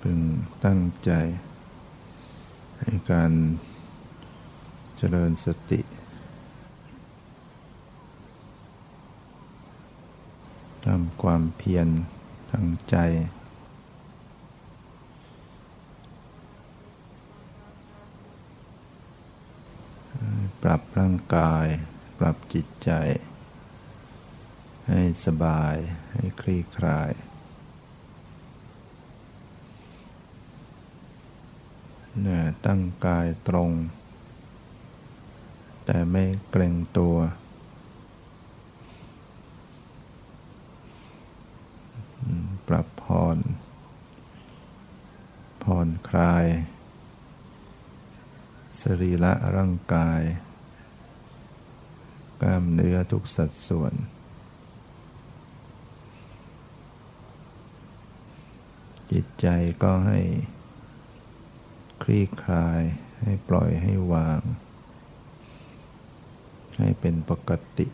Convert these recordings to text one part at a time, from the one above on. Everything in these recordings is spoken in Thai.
พึงตั้งใจ ให้การเจริญสติ ทำความเพียรทางใจ ปรับร่างกาย ปรับจิตใจ ให้สบาย ให้คลี่คลายเนี่ย ตั้งกายตรง แต่ไม่เกรงตัว ปรับผ่อนผ่อนคลาย สรีระร่างกาย กล้ามเนื้อทุกสัดส่วน จิตใจก็ให้ คลี่คลาย ให้ปล่อยให้วาง ให้เป็นปกติ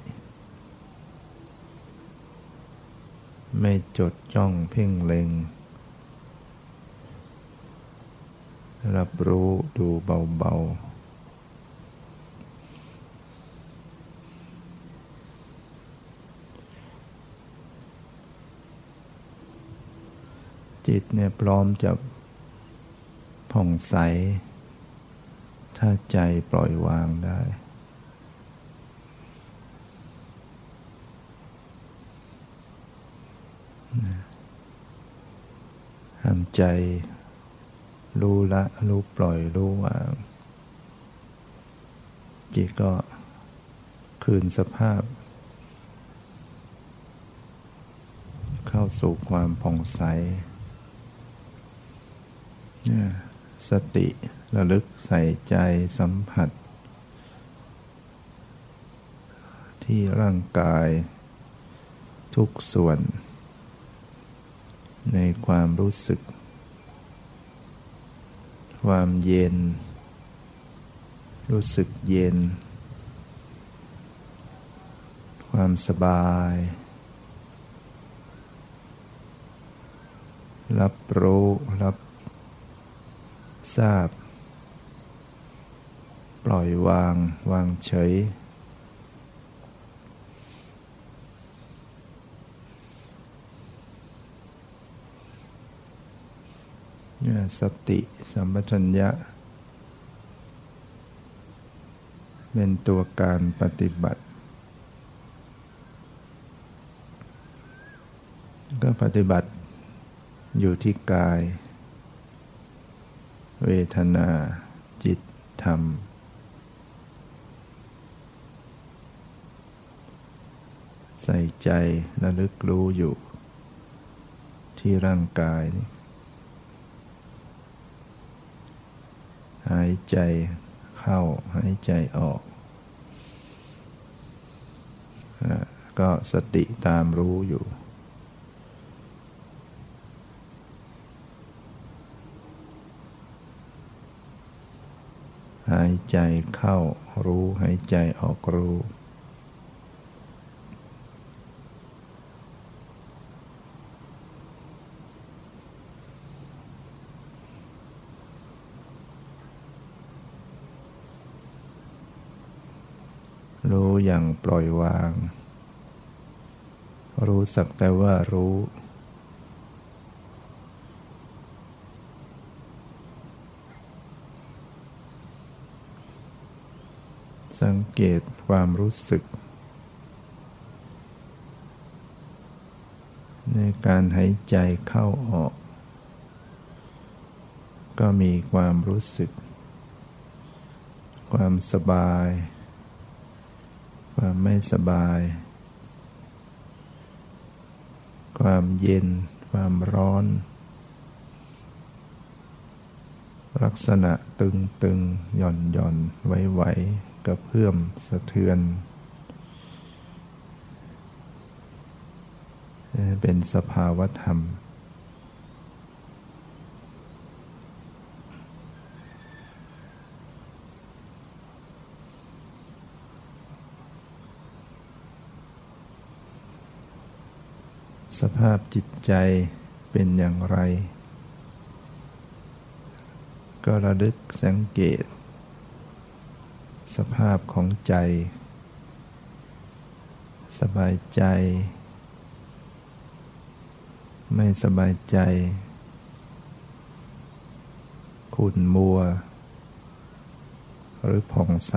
ไม่จดจ้องเพ่งเล็ง รับรู้ดูเบาๆจิตเนี่ยพร้อมจะ ผ่องใส ถ้าใจปล่อยวางได้ทำใจ รู้ละ รู้ปล่อย รู้วาง จิตก็คืนสภาพ เข้าสู่ความผ่องใสเนี่ย สติระลึกใส่ใจสัมผัส ที่ร่างกาย ทุกส่วน ในความรู้สึก ความเย็น รู้สึกเย็น ความสบาย รับรู้รับ ทราบ ปล่อยวางวางเฉย สติสัมปชัญญะ เป็นตัวการปฏิบัติ ก็ปฏิบัติอยู่ที่กาย เวทนา จิต ธรรม ใส่ใจระลึกรู้อยู่ ที่ร่างกายนี่หายใจเข้า หายใจออก ก็สติตามรู้อยู่ หายใจเข้ารู้หายใจออกรู้ รู้อย่างปล่อยวาง รู้สักแต่ว่ารู้ สังเกตความรู้สึก ในการหายใจเข้าออก ก็มีความรู้สึก ความสบาย ความไม่สบาย ความเย็น ความร้อน ลักษณะตึงตึงหย่อนหย่อนไว้ไว้ กระเพื่อมสะเทือน เป็นสภาวธรรม สภาพจิตใจเป็นอย่างไร ก็ระลึกสังเกต สภาพของใจ สบายใจ ไม่สบายใจ ขุ่นมัว หรือผ่องใส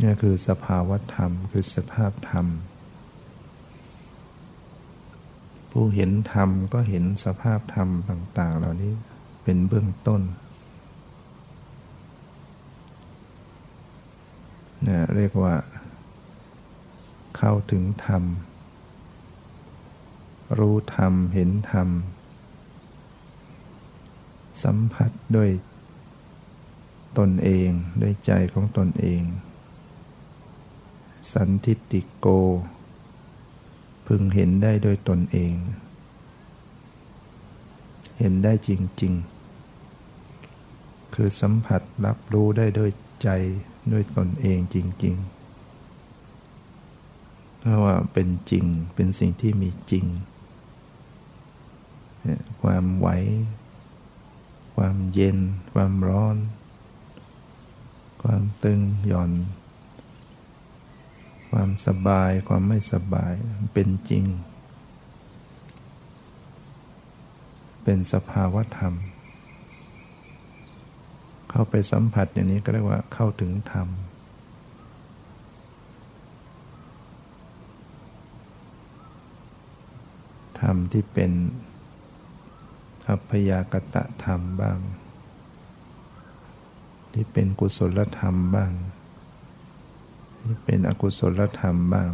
นี่คือสภาวธรรมคือสภาพธรรม ผู้เห็นธรรมก็เห็นสภาพธรรมต่าง ๆ เหล่านี้เป็นเบื้องต้น นะเรียกว่าเข้าถึงธรรม รู้ธรรม เห็นธรรม สัมผัสด้วยตนเอง ด้วยใจของตนเอง สันทิติโก พึงเห็นได้โดยตนเอง เห็นได้จริง ๆ คือสัมผัสรับรู้ได้ด้วยใจ ด้วยตนเองจริง ๆ เพราะว่าเป็นจริงเป็นสิ่งที่มีจริง ความไหว ความเย็น ความร้อน ความตึงหย่อน ความสบายความไม่สบายเป็นจริง เป็นสภาวะธรรม เข้าไปสัมผัสอย่างนี้ก็เรียกว่าเข้าถึงธรรม ธรรมที่เป็นอัพยากตะธรรมบ้าง ที่เป็นกุศลธรรมบ้าง ที่เป็นอกุศลธรรมบ้าง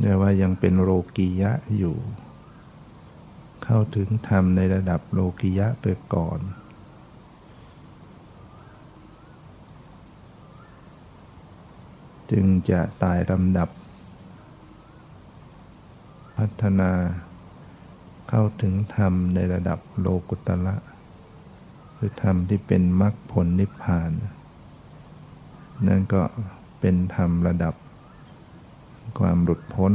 แต่ว่ายังเป็นโลกียะอยู่ เข้าถึงธรรมในระดับโลกียะไปก่อน จึงจะตายลำดับ พัฒนาเข้าถึงธรรมในระดับโลกุตละ คือธรรมที่เป็นมรรคผลนิพพาน นั่นก็เป็นธรรมระดับความหลุดพ้น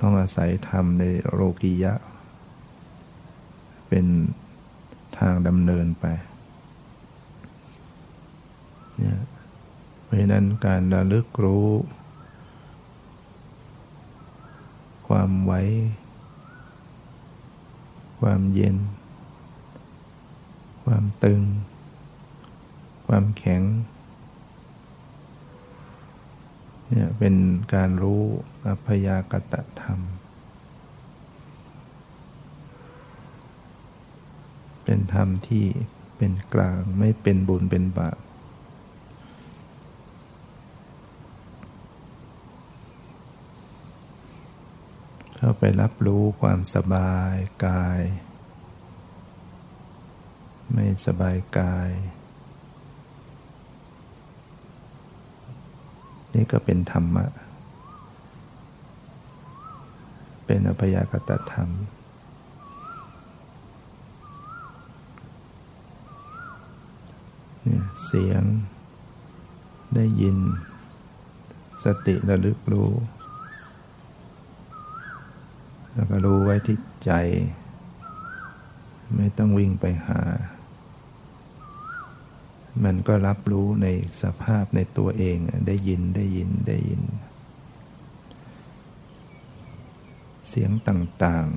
ต้องอาศัยธรรมในโลกียะ เป็นทางดำเนินไปเนี่ยเพราะนั้นการระลึกรู้ ความไว้ ความเย็น ความตึง ความแข็ง เนี่ยเป็นการรู้อัพยากตธรรม เป็นธรรมที่เป็นกลางไม่เป็นบุญเป็นบาปเข้าไปรับรู้ความสบายกาย ไม่สบายกาย นี่ก็เป็นธรรมะ เป็นอภยากตธรรมเนี่ยเสียงได้ยิน สติระลึกรู้ แล้วก็รู้ไว้ที่ใจ ไม่ต้องวิ่งไปหา มันก็รับรู้ในสภาพในตัวเองได้ยินได้ยินได้ยิน เสียงต่างๆ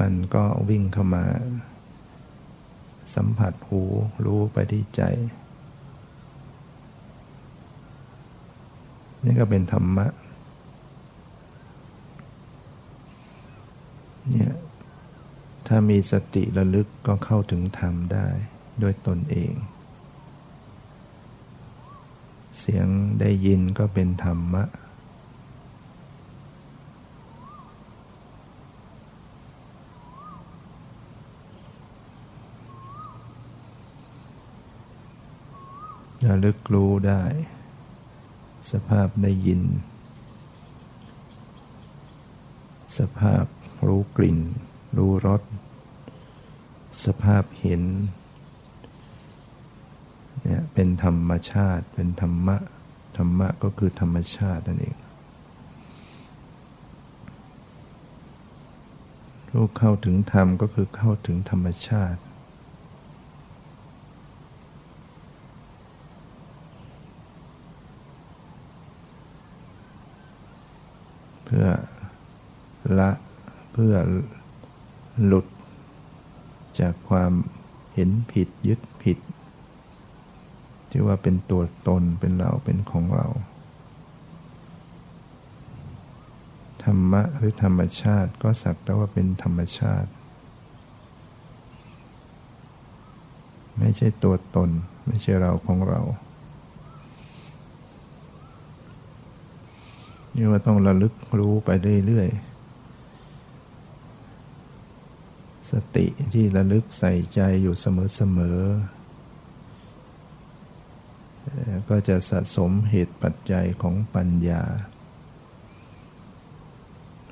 มันก็วิ่งเข้ามา สัมผัสหูรู้ไปที่ใจ นี่ก็เป็นธรรมะเนี่ย ถ้ามีสติระลึกก็เข้าถึงธรรมได้ด้วยตนเอง เสียงได้ยินก็เป็นธรรมะ ระลึกรู้ได้ สภาพได้ยิน สภาพรู้กลิ่น รู้รสสภาพเห็นเนี่ยเป็นธรรมชาติ เป็นธรรมะ ธรรมะก็คือธรรมชาตินั่นเอง รู้เข้าถึงธรรมก็คือเข้าถึงธรรมชาติ เพื่อละเพื่อ หลุด จากความเห็นผิดยึดผิด ที่ว่าเป็นตัวตนเป็นเราเป็นของเรา ธรรมะหรือธรรมชาติก็สักแต่ว่าเป็นธรรมชาติ ไม่ใช่ตัวตน ไม่ใช่เราของเรานี่ว่าต้องระลึกรู้ไปเรื่อยๆ สติที่ระลึกใส่ใจอยู่เสมอๆ ก็จะสะสมเหตุปัจจัยของปัญญา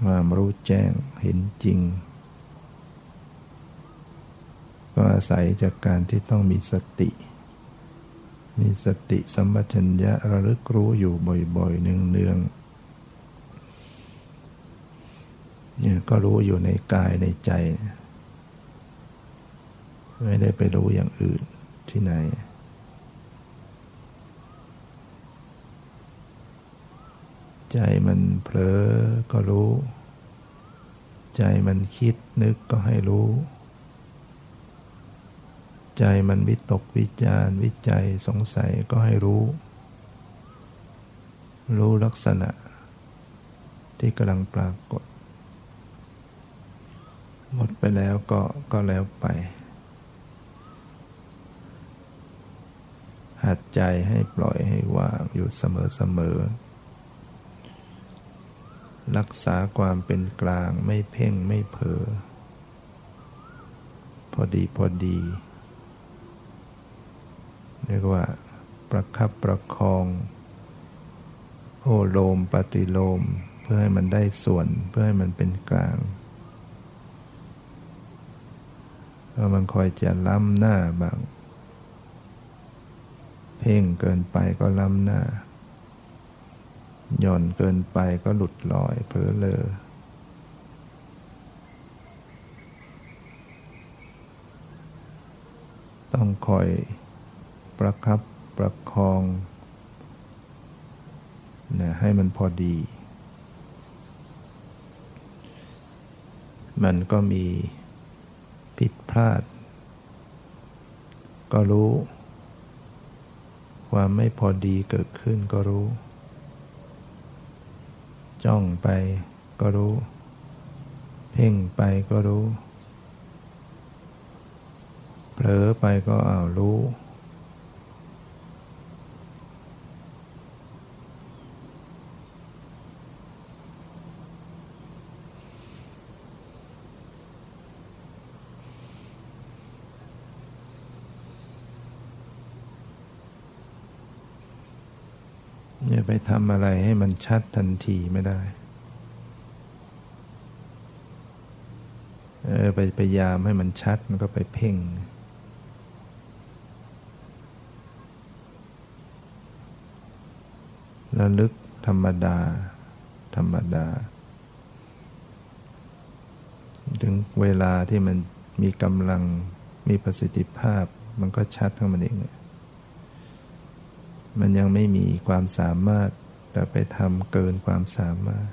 ความรู้แจ้งเห็นจริง ก็อาศัยจากการที่ต้องมีสติ มีสติสัมปชัญญะระลึกรู้อยู่บ่อยๆ เนืองๆเนี่ยก็รู้อยู่ในกายในใจ ไม่ได้ไปรู้อย่างอื่นที่ไหน ใจมันเผลอก็รู้ ใจมันคิดนึกก็ให้รู้ ใจมันวิตกวิจารวิจัยสงสัยก็ให้รู้ รู้ลักษณะ ที่กำลังปรากฏ หมดไปแล้วก็ก็แล้วไป หัดใจให้ปล่อยให้ว่างอยู่เสมอๆ รักษาความเป็นกลางไม่เพ่งไม่เผลอพอดีพอดี เรียกว่า ประคับประคอง โอโลมปฏิโลม เพื่อให้มันได้ส่วนเพื่อให้มันเป็นกลางเพราะมันคอยจะล้ำหน้าบาง เพ่งเกินไปก็ล้ำหน้า หย่อนเกินไปก็หลุดลอยเผลอเลอต้องคอยประคับประคองนะให้มันพอดี มันก็มีผิดพลาด ก็รู้ ความไม่พอดีเกิดขึ้นก็รู้ จ้องไปก็รู้ เพ่งไปก็รู้ เผลอไปก็อ้าวรู้อย่าไปทำอะไรให้มันชัดทันทีไม่ได้เออไปพยายามให้มันชัดมันก็ไปเพ่ง ระลึกธรรมดา ธรรมดา ถึงเวลาที่มันมีกำลังมีประสิทธิภาพ มันก็ชัดของมันเอง มันยังไม่มีความสามารถ แต่ไปทำเกินความสามารถ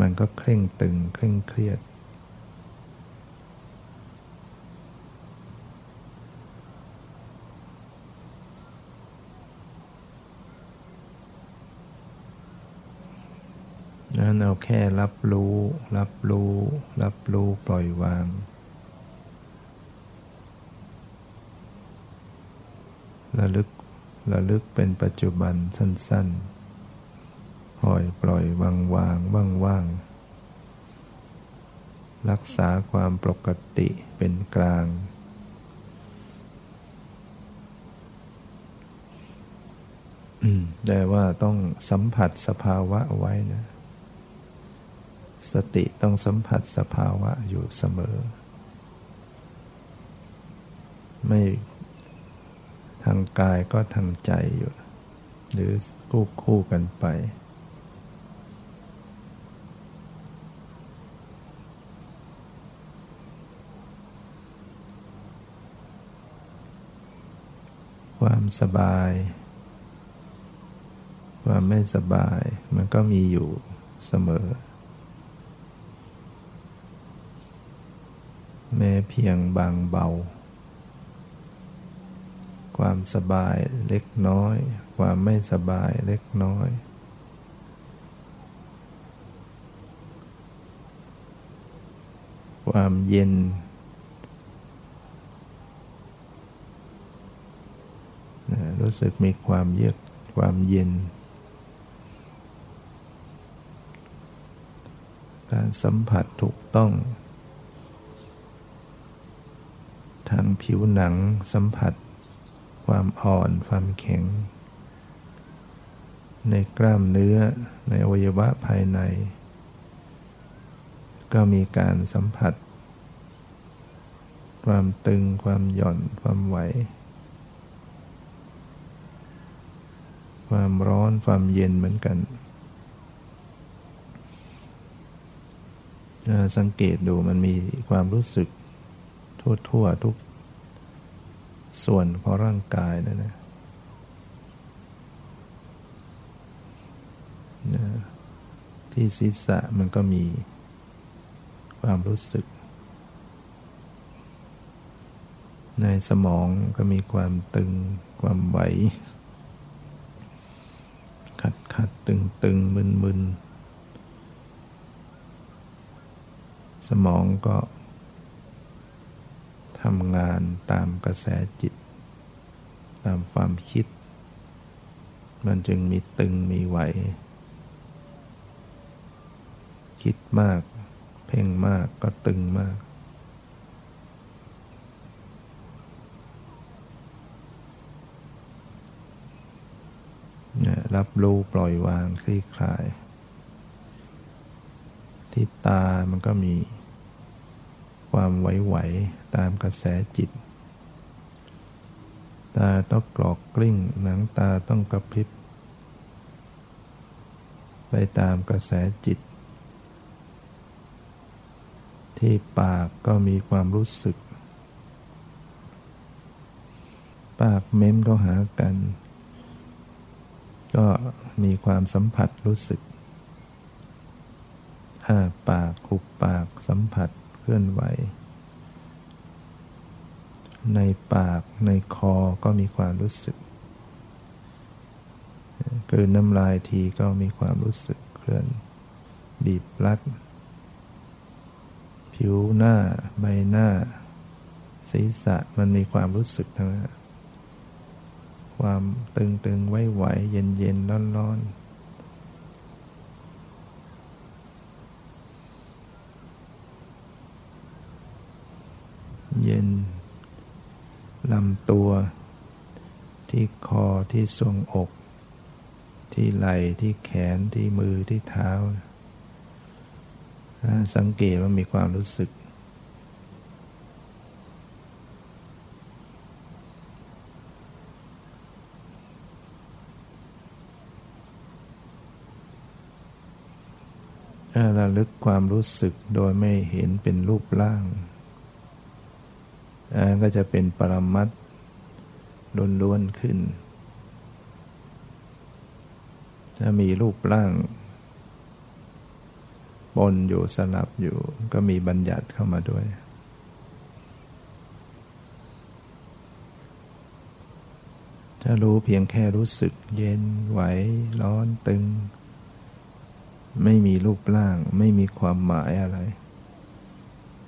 มันก็เคร่งตึงเคร่งเครียด นั้นเอาแค่รับรู้ รับรู้ รับรู้ปล่อยวาง ระลึก ระลึกเป็นปัจจุบันสั้น ๆ ปล่อยปล่อยวางวางว่างว่างรักษาความปกติเป็นกลาง แต่ว่าต้องสัมผัสสภาวะไว้นะ สติต้องสัมผัสสภาวะอยู่เสมอ ไม่ทางกายก็ทางใจอยู่ หรือคู่คู่กันไป ความสบาย ความไม่สบาย มันก็มีอยู่เสมอ แม้เพียงบางเบา ความสบายเล็กน้อย ความไม่สบายเล็กน้อยความเย็น รู้สึกมีความเยือกความเย็น การสัมผัสถูกต้อง ทางผิวหนังสัมผัส ความอ่อนความแข็ง ในกล้ามเนื้อในอวัยวะภายใน ก็มีการสัมผัสความตึงความหย่อนความไหว ความร้อนความเย็นเหมือนกัน สังเกตดูมันมีความรู้สึกทั่วทั่วทุกส่วนของร่างกายนะนะที่ศีรษะมันก็มีความรู้สึก ในสมองก็มีความตึงความไหว ขัดขัดตึงตึงมึนมึนสมองก็ทำงานตามกระแสจิต ตามความคิด มันจึงมีตึงมีไหว คิดมาก เพ่งมากก็ตึงมาก รับรู้ปล่อยวางคลี่คลาย ที่ตามันก็มี ความไหวๆตามกระแสจิต ตาต้องกรอกกลิ้ง หนังตาต้องกระพริบ ไปตามกระแสจิต ที่ปากก็มีความรู้สึก ปากเม้มเข้าหากัน ก็มีความสัมผัสรู้สึกอ้าปากขุบปากสัมผัสเคลื่อนไหว ในปากในคอก็มีความรู้สึกกืนน้ำลายทีก็มีความรู้สึกเคลื่อน บีบรัด ผิวหน้า ใบหน้า ศีรษะมันมีความรู้สึกทั้งนั้น ความตึงตึงไหวไหวเย็นเย็นร้อนร้อนเย็นลำตัว ที่คอที่ทรวงอก ที่ไหล่ที่แขนที่มือที่เท้า สังเกตว่ามีความรู้สึก ถ้าระ ลึกความรู้สึกโดยไม่เห็นเป็นรูปร่างก็จะเป็นปรมัตล้วนๆขึ้น ถ้ามีรูปร่างปนอยู่สลับอยู่ก็มีบัญญัติเข้ามาด้วย ถ้ารู้เพียงแค่รู้สึกเย็นไหวร้อนตึง ไม่มีรูปร่าง ไม่มีความหมายอะไร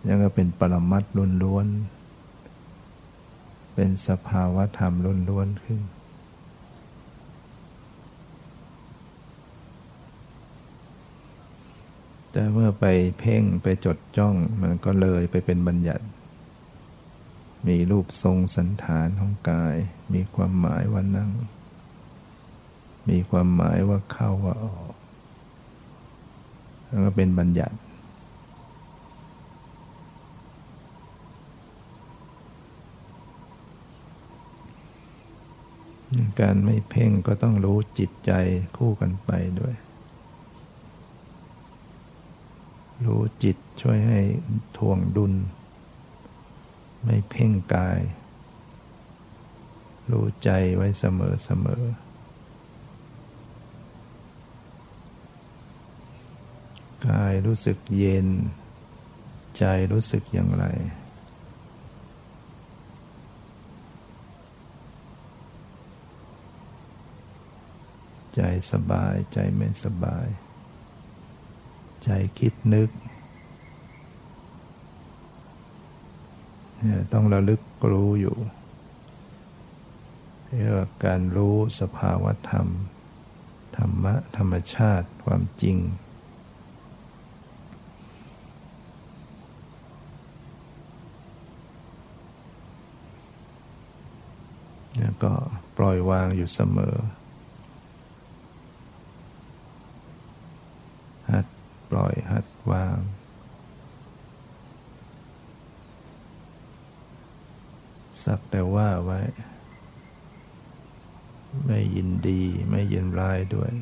ยังก็เป็นปรมัตล้วนๆ เป็นสภาวะธรรมล้วนๆขึ้น แต่เมื่อไปเพ่งไปจดจ้องมันก็เลยไปเป็นบัญญัติ มีรูปทรงสันฐานของกาย มีความหมายว่านั่ง มีความหมายว่าเข้าว่าออก แล้วก็เป็นบัญญัติ การไม่เพ่งก็ต้องรู้จิตใจคู่กันไปด้วย รู้จิตช่วยให้ทวงดุล ไม่เพ่งกาย รู้ใจไว้เสมอเสมอ กายรู้สึกเย็น ใจรู้สึกอย่างไร ใจสบายใจไม่สบาย ใจคิดนึก ต้องระลึกรู้อยู่เรียกว่าการรู้สภาวธรรม ธรรมะธรรมชาติความจริง แล้ว ก็ปล่อยวางอยู่เสมอ หัดปล่อยหัดวาง สักแต่ว่าไว้ ไม่ยินดีไม่ยินร้ายด้วย